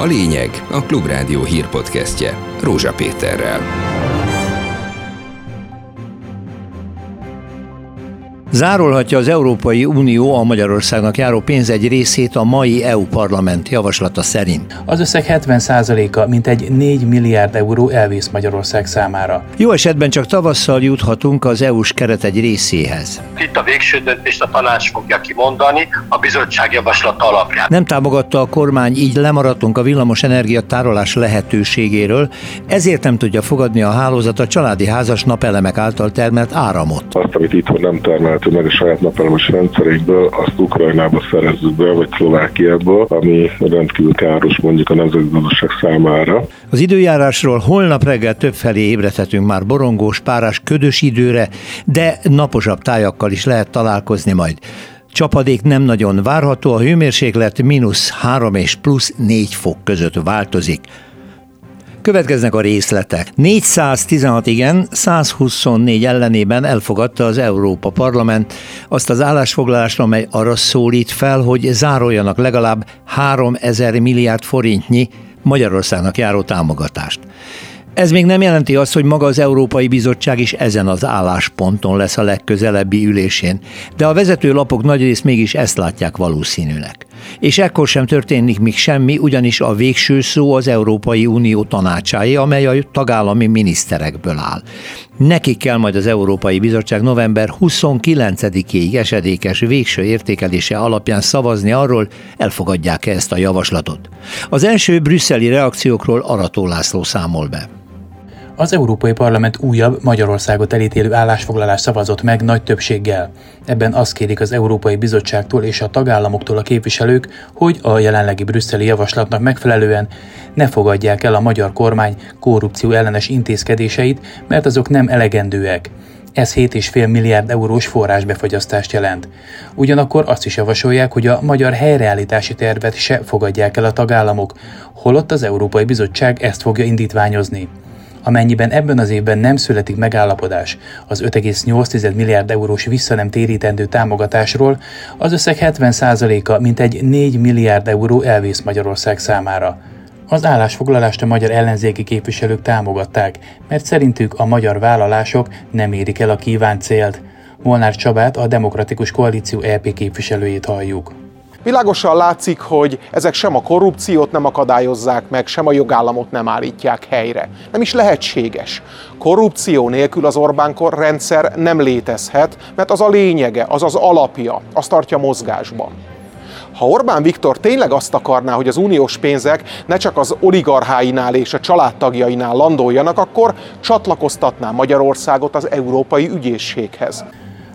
A lényeg a Klubrádió hírpodcastje Rózsa Péterrel. Zárolhatja az Európai Unió a Magyarországnak járó pénz egy részét a mai EU parlament javaslata szerint. Az összeg 70%-a, mint egy 4 milliárd euró elvész Magyarország számára. Jó esetben csak tavasszal juthatunk az EU-s keret egy részéhez. Itt a végső döntést a tanács fogja kimondani a bizottság javaslata alapján. Nem támogatta a kormány, így lemaradtunk a villamos energia tárolás lehetőségéről, ezért nem tudja fogadni a hálózat a családi házas napelemek által termelt áramot. Azt, amit itthon nem termelt termeltő meg a saját napelemes rendszerékből, azt Ukrajnába szerezzük be, vagy Szlovákiából, ami rendkívül káros mondjuk a nemzeti gazdaság számára. Az időjárásról holnap reggel többfelé ébredhetünk már borongós, párás, ködös időre, de naposabb tájakkal is lehet találkozni majd. Csapadék nem nagyon várható, a hőmérséklet mínusz 3 és plusz 4 fok között változik. Következnek a részletek. 416 igen, 124 ellenében elfogadta az Európa Parlament azt az állásfoglalást, amely arra szólít fel, hogy zároljanak legalább 3000 milliárd forintnyi Magyarországnak járó támogatást. Ez még nem jelenti azt, hogy maga az Európai Bizottság is ezen az állásponton lesz a legközelebbi ülésén, de a vezető lapok nagyrészt mégis ezt látják valószínűnek. És ekkor sem történik még semmi, ugyanis a végső szó az Európai Unió tanácsáé, amely a tagállami miniszterekből áll. Nekik kell majd az Európai Bizottság november 29-ig esedékes végső értékelése alapján szavazni arról, elfogadják-e ezt a javaslatot. Az első brüsszeli reakciókról Arató László számol be. Az Európai Parlament újabb Magyarországot elítélő állásfoglalás szavazott meg nagy többséggel. Ebben azt kérik az Európai Bizottságtól és a tagállamoktól a képviselők, hogy a jelenlegi brüsszeli javaslatnak megfelelően ne fogadják el a magyar kormány korrupció ellenes intézkedéseit, mert azok nem elegendőek. Ez 7,5 milliárd eurós forrásbefogyasztást jelent. Ugyanakkor azt is javasolják, hogy a magyar helyreállítási tervet se fogadják el a tagállamok, holott az Európai Bizottság ezt fogja indítványozni. Amennyiben ebben az évben nem születik megállapodás az 5,8 milliárd eurós visszanem térítendő támogatásról, az összeg 70%-a mintegy 4 milliárd euró elvész Magyarország számára. Az állásfoglalást a magyar ellenzéki képviselők támogatták, mert szerintük a magyar vállalások nem érik el a kívánt célt. Molnár Csabát, a Demokratikus Koalíció EP képviselőjét halljuk. Világosan látszik, hogy ezek sem a korrupciót nem akadályozzák meg, sem a jogállamot nem állítják helyre. Nem is lehetséges. Korrupció nélkül az Orbán rendszer nem létezhet, mert az a lényege, az az alapja, az tartja mozgásban. Ha Orbán Viktor tényleg azt akarná, hogy az uniós pénzek ne csak az oligarcháinál és a családtagjainál landoljanak, akkor csatlakoztatná Magyarországot az Európai Ügyészséghez.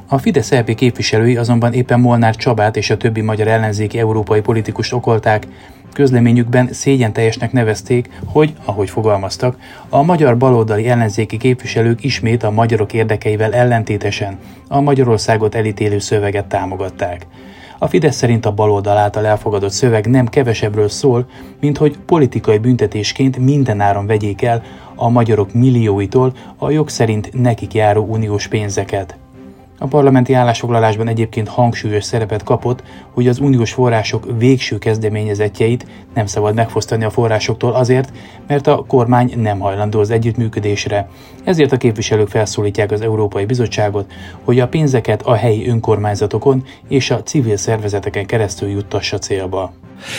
A Fidesz LP képviselői azonban éppen Molnár Csabát és a többi magyar ellenzéki európai politikust okolták, közleményükben szégyen teljesnek nevezték, hogy, ahogy fogalmaztak, a magyar baloldali ellenzéki képviselők ismét a magyarok érdekeivel ellentétesen a Magyarországot elítélő szöveget támogatták. A Fidesz szerint a baloldal által elfogadott szöveg nem kevesebbről szól, mint hogy politikai büntetésként mindenáron vegyék el a magyarok millióitól a jog szerint nekik járó uniós pénzeket. A parlamenti állásfoglalásban egyébként hangsúlyos szerepet kapott, hogy az uniós források végső kezdeményezetjeit nem szabad megfosztani a forrásoktól azért, mert a kormány nem hajlandó az együttműködésre. Ezért a képviselők felszólítják az Európai Bizottságot, hogy a pénzeket a helyi önkormányzatokon és a civil szervezeteken keresztül juttassa célba.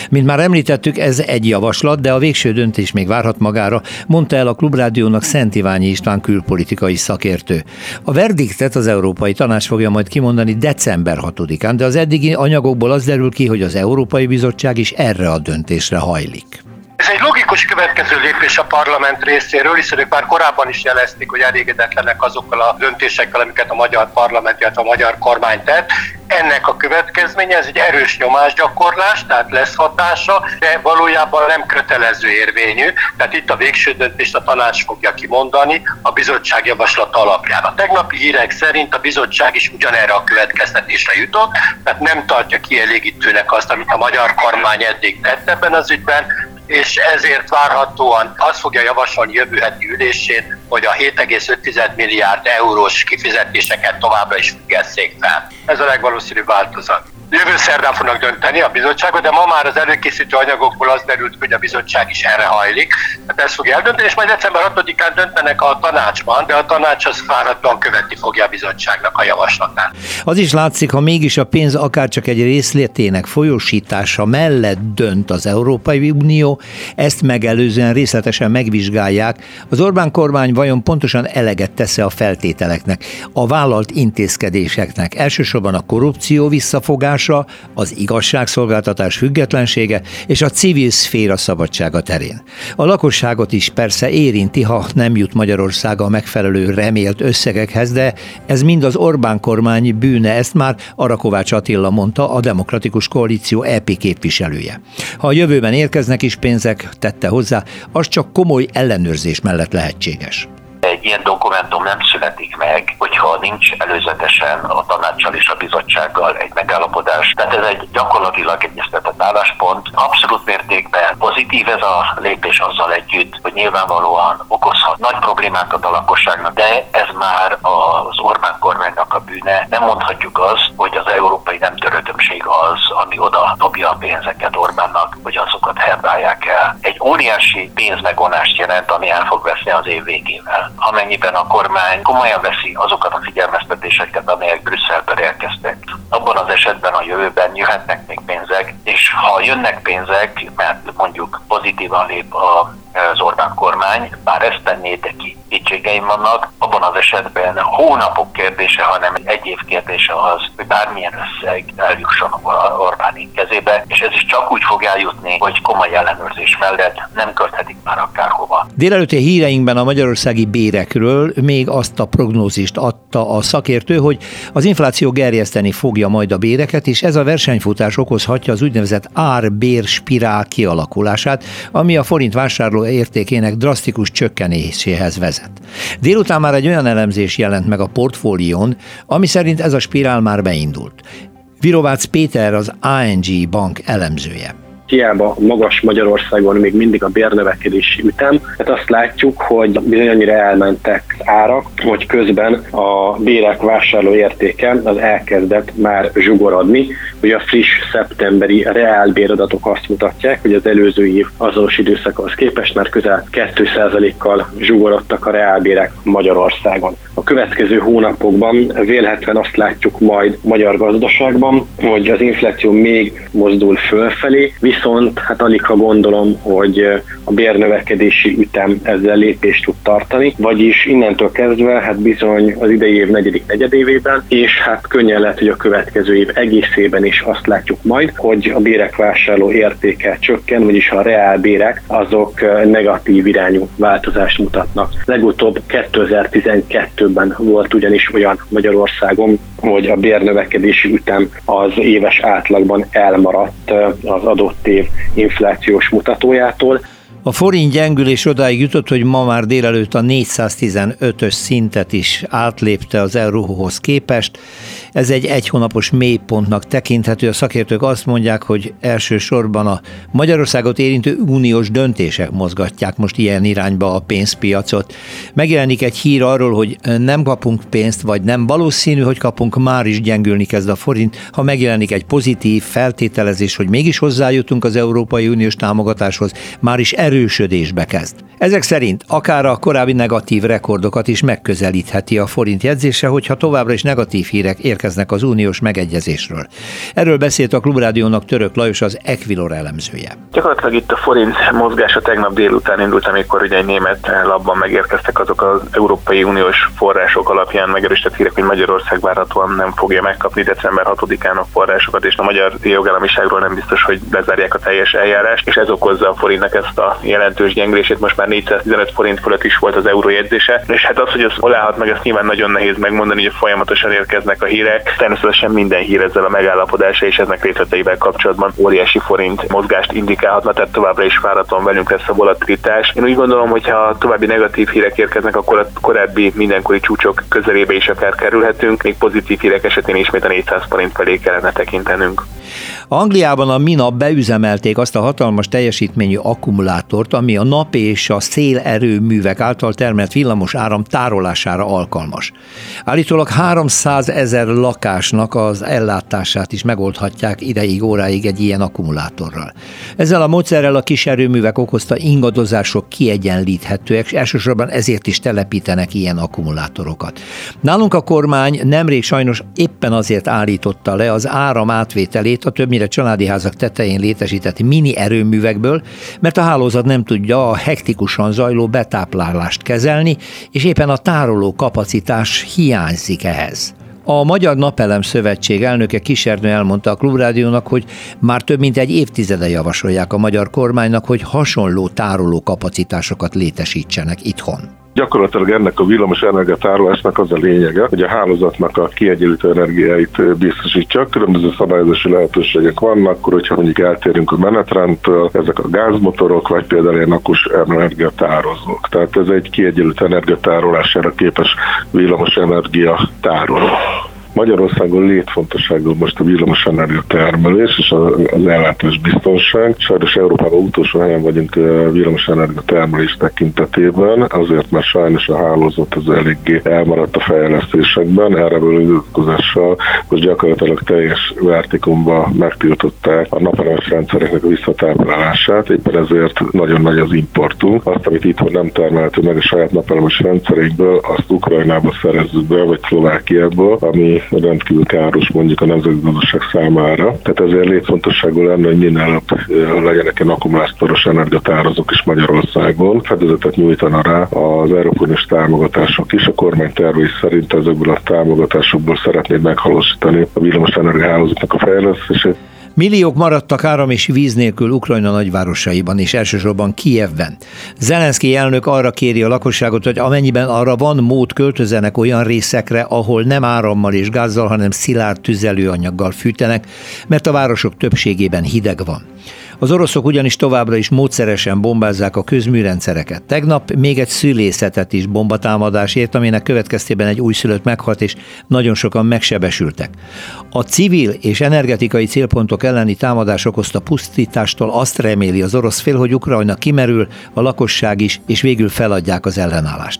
Mint már említettük, ez egy javaslat, de a végső döntés még várhat magára, mondta el a Klubrádiónak Szent Iványi István külpolitikai szakértő. A verdiktet az Európai Tanács fogja majd kimondani december 6-án, de az eddigi anyagokból az derül ki, hogy az Európai Bizottság is erre a döntésre hajlik. Ez egy logikus következő lépés a parlament részéről, hiszen ők már korábban is jelezték, hogy elégedetlenek azokkal a döntésekkel, amiket a magyar parlament, illetve a magyar kormány tett. Ennek a következménye, ez egy erős nyomásgyakorlás, tehát lesz hatása, de valójában nem kötelező érvényű. Tehát itt a végső döntést a tanács fogja kimondani a bizottság javaslata alapján. A tegnapi hírek szerint a bizottság is ugyanerre a következtetésre jutott, tehát nem tartja kielégítőnek azt, amit a magyar kormány eddig tett ebben az ügyben, és ezért várhatóan azt fogja javasolni jövő heti ülésén, hogy a 7,5 milliárd eurós kifizetéseket továbbra is függesszék fel. Ez a legvalószínűbb változat. Jövő szerdán fognak dönteni a bizottságot, de ma már az előkészítő anyagokból az derült, hogy a bizottság is erre hajlik. Tehát ezt fogja eldönteni, és majd december 6-án döntenek a tanácsban, de a tanács az fáradtan követni fogja a bizottságnak a javaslatát. Az is látszik, ha mégis a pénz akár csak egy részletének folyósítása mellett dönt az Európai Unió, ezt megelőzően részletesen megvizsgálják, az Orbán kormány vajon pontosan eleget tesz a feltételeknek, a vállalt intézkedéseknek, elsősorban a korrupció visszafogás, megoldása az igazságszolgáltatás függetlensége és a civil szféra szabadsága terén. A lakosságot is persze érinti, ha nem jut Magyarország a megfelelő remélt összegekhez, de ez mind az Orbán kormány bűne, ezt már Arakovács Attila mondta, a Demokratikus Koalíció EP képviselője. Ha a jövőben érkeznek is pénzek, tette hozzá, az csak komoly ellenőrzés mellett lehetséges ilyen dokumentum nem születik meg, hogyha nincs előzetesen a tanácssal és a bizottsággal egy megállapodás. Tehát ez egy gyakorlatilag egyeztetett álláspont. Abszolút mértékben pozitív ez a lépés azzal együtt, hogy nyilvánvalóan okozhat nagy problémákat a lakosságnak, de ez már az Orbán kormánynak a bűne. Nem mondhatjuk azt, hogy az európai nem törődömség az, ami oda dobja a pénzeket Orbánnak, hogy azokat herbálják el. Egy óriási pénzmegonást jelent, ami el fog veszni az év végével amennyiben a kormány komolyan veszi azokat a figyelmeztetéseket, amelyek Brüsszelből érkeztek. Abban az esetben a jövőben jöhetnek még pénzek, és ha jönnek pénzek, mert mondjuk pozitívan lép az Orbán kormány, bár ezt tenné, de kétségeim vannak, abban az esetben hónapok kérdése, hanem egy év kérdése az, hogy bármilyen összeg eljusson Orbáni kezébe, és ez is csak úgy fog eljutni, hogy komoly ellenőrzés mellett nem költhetik már akárhova. Délelőtti híreinkben a magyarországi bérekről még azt a prognózist adta a szakértő, hogy az infláció gerjeszteni fogja majd a béreket, és ez a versenyfutás okozhatja az úgynevezett ár-bér spirál kialakulását, ami a forint vásárló értékének drasztikus csökkenéséhez vezet. Délután már egy olyan elemzés jelent meg a portfólión, ami szerint ez a spirál már beindult. Virovácz Péter az ANG bank elemzője hiába magas Magyarországon még mindig a bérnövekedési ütem, hát azt látjuk, hogy bizony annyira elmentek árak, hogy közben a bérek vásárló értéke az elkezdett már zsugorodni. Ugye a friss szeptemberi reálbéradatok azt mutatják, hogy az előző év azonos időszakhoz képest már közel 2%-kal zsugorodtak a reálbérek Magyarországon. A következő hónapokban vélhetően azt látjuk majd magyar gazdaságban, hogy az infláció még mozdul fölfelé, viszont hát alig ha gondolom, hogy a bérnövekedési ütem ezzel lépést tud tartani, vagyis innentől kezdve hát bizony az idei év negyedik negyedévében, és hát könnyen lehet, hogy a következő év egészében is azt látjuk majd, hogy a bérek vásárló értéke csökken, vagyis a reálbérek azok negatív irányú változást mutatnak. Legutóbb 2012-ben volt ugyanis olyan Magyarországon, hogy a bérnövekedési ütem az éves átlagban elmaradt az adott év inflációs mutatójától. A forint gyengülés odáig jutott, hogy ma már délelőtt a 415-ös szintet is átlépte az euróhoz képest. Ez egy egy hónapos mélypontnak tekinthető. A szakértők azt mondják, hogy elsősorban a Magyarországot érintő uniós döntések mozgatják most ilyen irányba a pénzpiacot. Megjelenik egy hír arról, hogy nem kapunk pénzt, vagy nem valószínű, hogy kapunk, már is gyengülni kezd a forint. Ha megjelenik egy pozitív feltételezés, hogy mégis hozzájutunk az Európai Uniós támogatáshoz, már is erő erősödésbe kezd. Ezek szerint akár a korábbi negatív rekordokat is megközelítheti a forint jegyzése, hogyha továbbra is negatív hírek érkeznek az uniós megegyezésről. Erről beszélt a Klubrádiónak Török Lajos az Equilor elemzője. Gyakorlatilag itt a forint mozgása tegnap délután indult, amikor ugye egy német labban megérkeztek azok az Európai Uniós források alapján megerősített hírek, hogy Magyarország várhatóan nem fogja megkapni december 6-án a forrásokat, és a magyar jogállamiságról nem biztos, hogy lezárják a teljes eljárást, és ez okozza a forintnak ezt a jelentős gyengülését, most már 415 forint fölött is volt az euró jegyzése, és hát az, hogy az hol állhat meg, ezt nyilván nagyon nehéz megmondani, hogy folyamatosan érkeznek a hírek. Természetesen minden hír ezzel a megállapodása és eznek részleteivel kapcsolatban óriási forint mozgást indikálhatna, tehát továbbra is váraton velünk lesz a volatilitás. Én úgy gondolom, hogy ha további negatív hírek érkeznek, akkor a korábbi mindenkori csúcsok közelébe is akár kerülhetünk, még pozitív hírek esetén ismét a 400 forint felé kellene tekintenünk. Angliában a minap beüzemelték azt a hatalmas teljesítményű akkumulátort, ami a nap és a szélerőművek által termelt villamos áram tárolására alkalmas. Állítólag 300 ezer lakásnak az ellátását is megoldhatják ideig, óráig egy ilyen akkumulátorral. Ezzel a módszerrel a kis erőművek okozta ingadozások kiegyenlíthetőek, és elsősorban ezért is telepítenek ilyen akkumulátorokat. Nálunk a kormány nemrég sajnos éppen azért állította le az áram átvételét a többnyire családi házak tetején létesített mini erőművekből, mert a hálózat nem tudja a hektikusan zajló betáplálást kezelni, és éppen a tároló kapacitás hiányzik ehhez. A Magyar Napelem Szövetség elnöke Kisernő elmondta a Klubrádiónak, hogy már több mint egy évtizede javasolják a magyar kormánynak, hogy hasonló tároló kapacitásokat létesítsenek itthon. Gyakorlatilag ennek a villamos energiatárolásnak az a lényege, hogy a hálózatnak a kiegyenlítő energiáit biztosítsa. Különböző szabályozási lehetőségek vannak, akkor hogyha mondjuk eltérünk a menetrendtől, ezek a gázmotorok, vagy például ilyen akus energiatározók. Tehát ez egy kiegyenlítő energiatárolására képes villamos energia tároló. Magyarországon létfontosságú most a villamos energia termelés és az ellátás biztonság. Sajnos Európában utolsó helyen vagyunk villamos energia termelés tekintetében, azért mert sajnos a hálózat az eléggé elmaradt a fejlesztésekben. Erre vonatkozással most gyakorlatilag teljes vertikumba megtiltották a napelemes rendszereknek a visszatáplálását, éppen ezért nagyon nagy az importunk. Azt, amit itthon nem termelhető meg a saját napelemes rendszerekből, azt Ukrajnába szerezzük be, vagy Szlovákiából, ami rendkívül káros mondjuk a nemzetgazdaság számára. Tehát ezért létfontosságú lenne, hogy minél előbb legyenek ilyen akkumulátoros energiatározók is Magyarországon. Fedezetet nyújtana rá az Európai támogatások is. A kormány tervei szerint ezekből a támogatásokból szeretnéd meghalósítani a villamos energiahálózatnak a fejlesztését. Milliók maradtak áram és víz nélkül Ukrajna nagyvárosaiban és elsősorban Kijevben. Zelenszky elnök arra kéri a lakosságot, hogy amennyiben arra van mód költözenek olyan részekre, ahol nem árammal és gázzal, hanem szilárd tüzelőanyaggal fűtenek, mert a városok többségében hideg van. Az oroszok ugyanis továbbra is módszeresen bombázzák a közműrendszereket. Tegnap még egy szülészetet is bombatámadás ért, aminek következtében egy újszülött meghalt, és nagyon sokan megsebesültek. A civil és energetikai célpontok elleni támadás okozta pusztítástól azt reméli az orosz fél, hogy Ukrajna kimerül, a lakosság is, és végül feladják az ellenállást.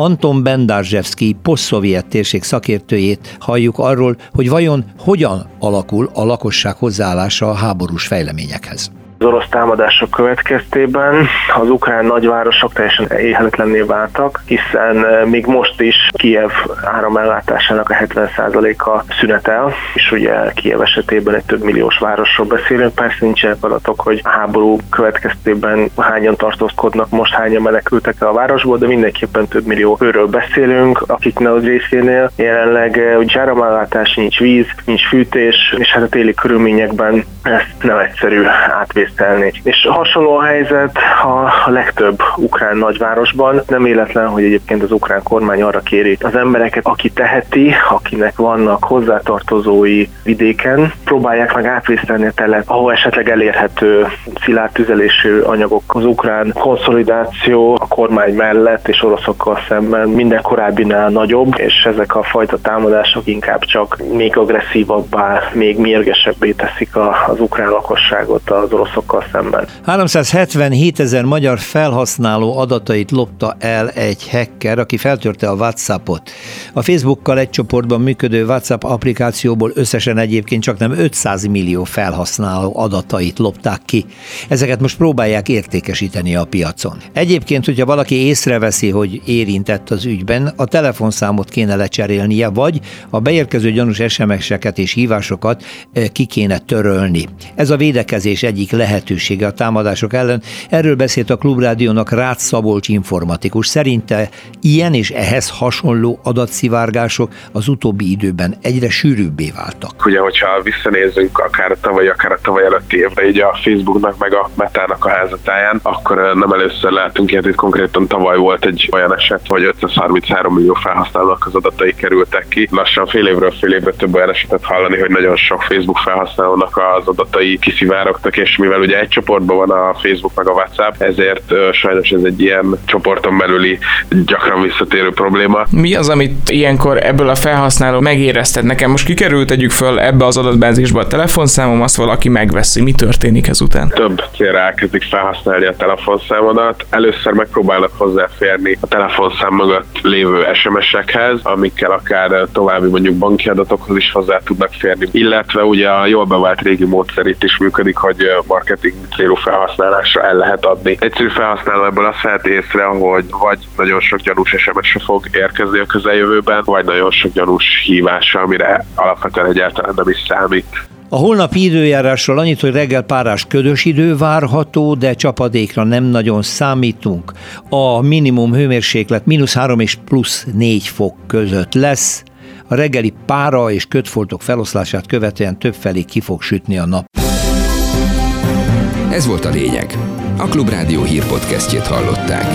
Anton Bendarzsevszki posztszovjet térség szakértőjét halljuk arról, hogy vajon hogyan alakul a lakosság hozzáállása a háborús fejleményekhez. Az orosz támadások következtében az ukrán nagyvárosok teljesen éhetetlenné váltak, hiszen még most is Kiev áramellátásának a 70%-a szünetel, és ugye Kiev esetében egy több milliós városról beszélünk. Persze nincsenek adatok, hogy a háború következtében hányan tartózkodnak, most hányan menekültek el a városból, de mindenképpen több millió őről beszélünk, akik nagy részénél jelenleg hogy áramellátás, nincs víz, nincs fűtés, és hát a téli körülményekben ezt nem egyszerű átvész tisztelni. És hasonló a helyzet a legtöbb ukrán nagyvárosban. Nem életlen, hogy egyébként az ukrán kormány arra kéri az embereket, aki teheti, akinek vannak hozzátartozói vidéken, próbálják meg átvésztelni a telet, ahol esetleg elérhető szilárd tüzelésű anyagok. Az ukrán konszolidáció a kormány mellett és oroszokkal szemben minden korábbinál nagyobb, és ezek a fajta támadások inkább csak még agresszívabbá, még mérgesebbé teszik az ukrán lakosságot az oroszok másokkal szemben. 377 ezer magyar felhasználó adatait lopta el egy hacker, aki feltörte a WhatsAppot. A Facebookkal egy csoportban működő WhatsApp applikációból összesen egyébként csak nem 500 millió felhasználó adatait lopták ki. Ezeket most próbálják értékesíteni a piacon. Egyébként, hogyha valaki észreveszi, hogy érintett az ügyben, a telefonszámot kéne lecserélnie, vagy a beérkező gyanús SMS-eket és hívásokat eh, ki kéne törölni. Ez a védekezés egyik lehet lehetősége a támadások ellen. Erről beszélt a Klubrádiónak Rácz Szabolcs informatikus. Szerinte ilyen és ehhez hasonló adatszivárgások az utóbbi időben egyre sűrűbbé váltak. Ugye, hogyha visszanézzünk akár a tavaly, akár a tavaly előtti évre, így a Facebooknak meg a Metának a házatáján, akkor nem először látunk ilyet, itt konkrétan tavaly volt egy olyan eset, hogy 533 millió felhasználók az adatai kerültek ki. Lassan fél évről fél évre több olyan esetet hallani, hogy nagyon sok Facebook felhasználónak az adatai kiszivárogtak, és mivel ugye egy csoportban van a Facebook meg a WhatsApp, ezért sajnos ez egy ilyen csoporton belüli gyakran visszatérő probléma. Mi az, amit ilyenkor ebből a felhasználó megérezted? Nekem most kikerült, tegyük föl ebbe az adatbázisba a telefonszámom, azt valaki megveszi. Mi történik ezután? Több célra elkezdik felhasználni a telefonszámodat. Először megpróbálnak hozzáférni a telefonszám mögött lévő SMS-ekhez, amikkel akár további mondjuk banki adatokhoz is hozzá tudnak férni. Illetve ugye a jól bevált régi módszer is működik, hogy marketing célú felhasználásra el lehet adni. Egyszerű felhasználó ebből azt vehet észre, hogy vagy nagyon sok gyanús SMS fog érkezni a közeljövőben, vagy nagyon sok gyanús hívása, amire alapvetően egyáltalán nem is számít. A holnapi időjárásról annyit, hogy reggel párás ködös idő várható, de csapadékra nem nagyon számítunk. A minimum hőmérséklet mínusz 3 és plusz 4 fok között lesz. A reggeli pára és kötfoltok feloszlását követően többfelé ki fog sütni a nap. Ez volt a lényeg. A Klubrádió hírpodcastjét hallották.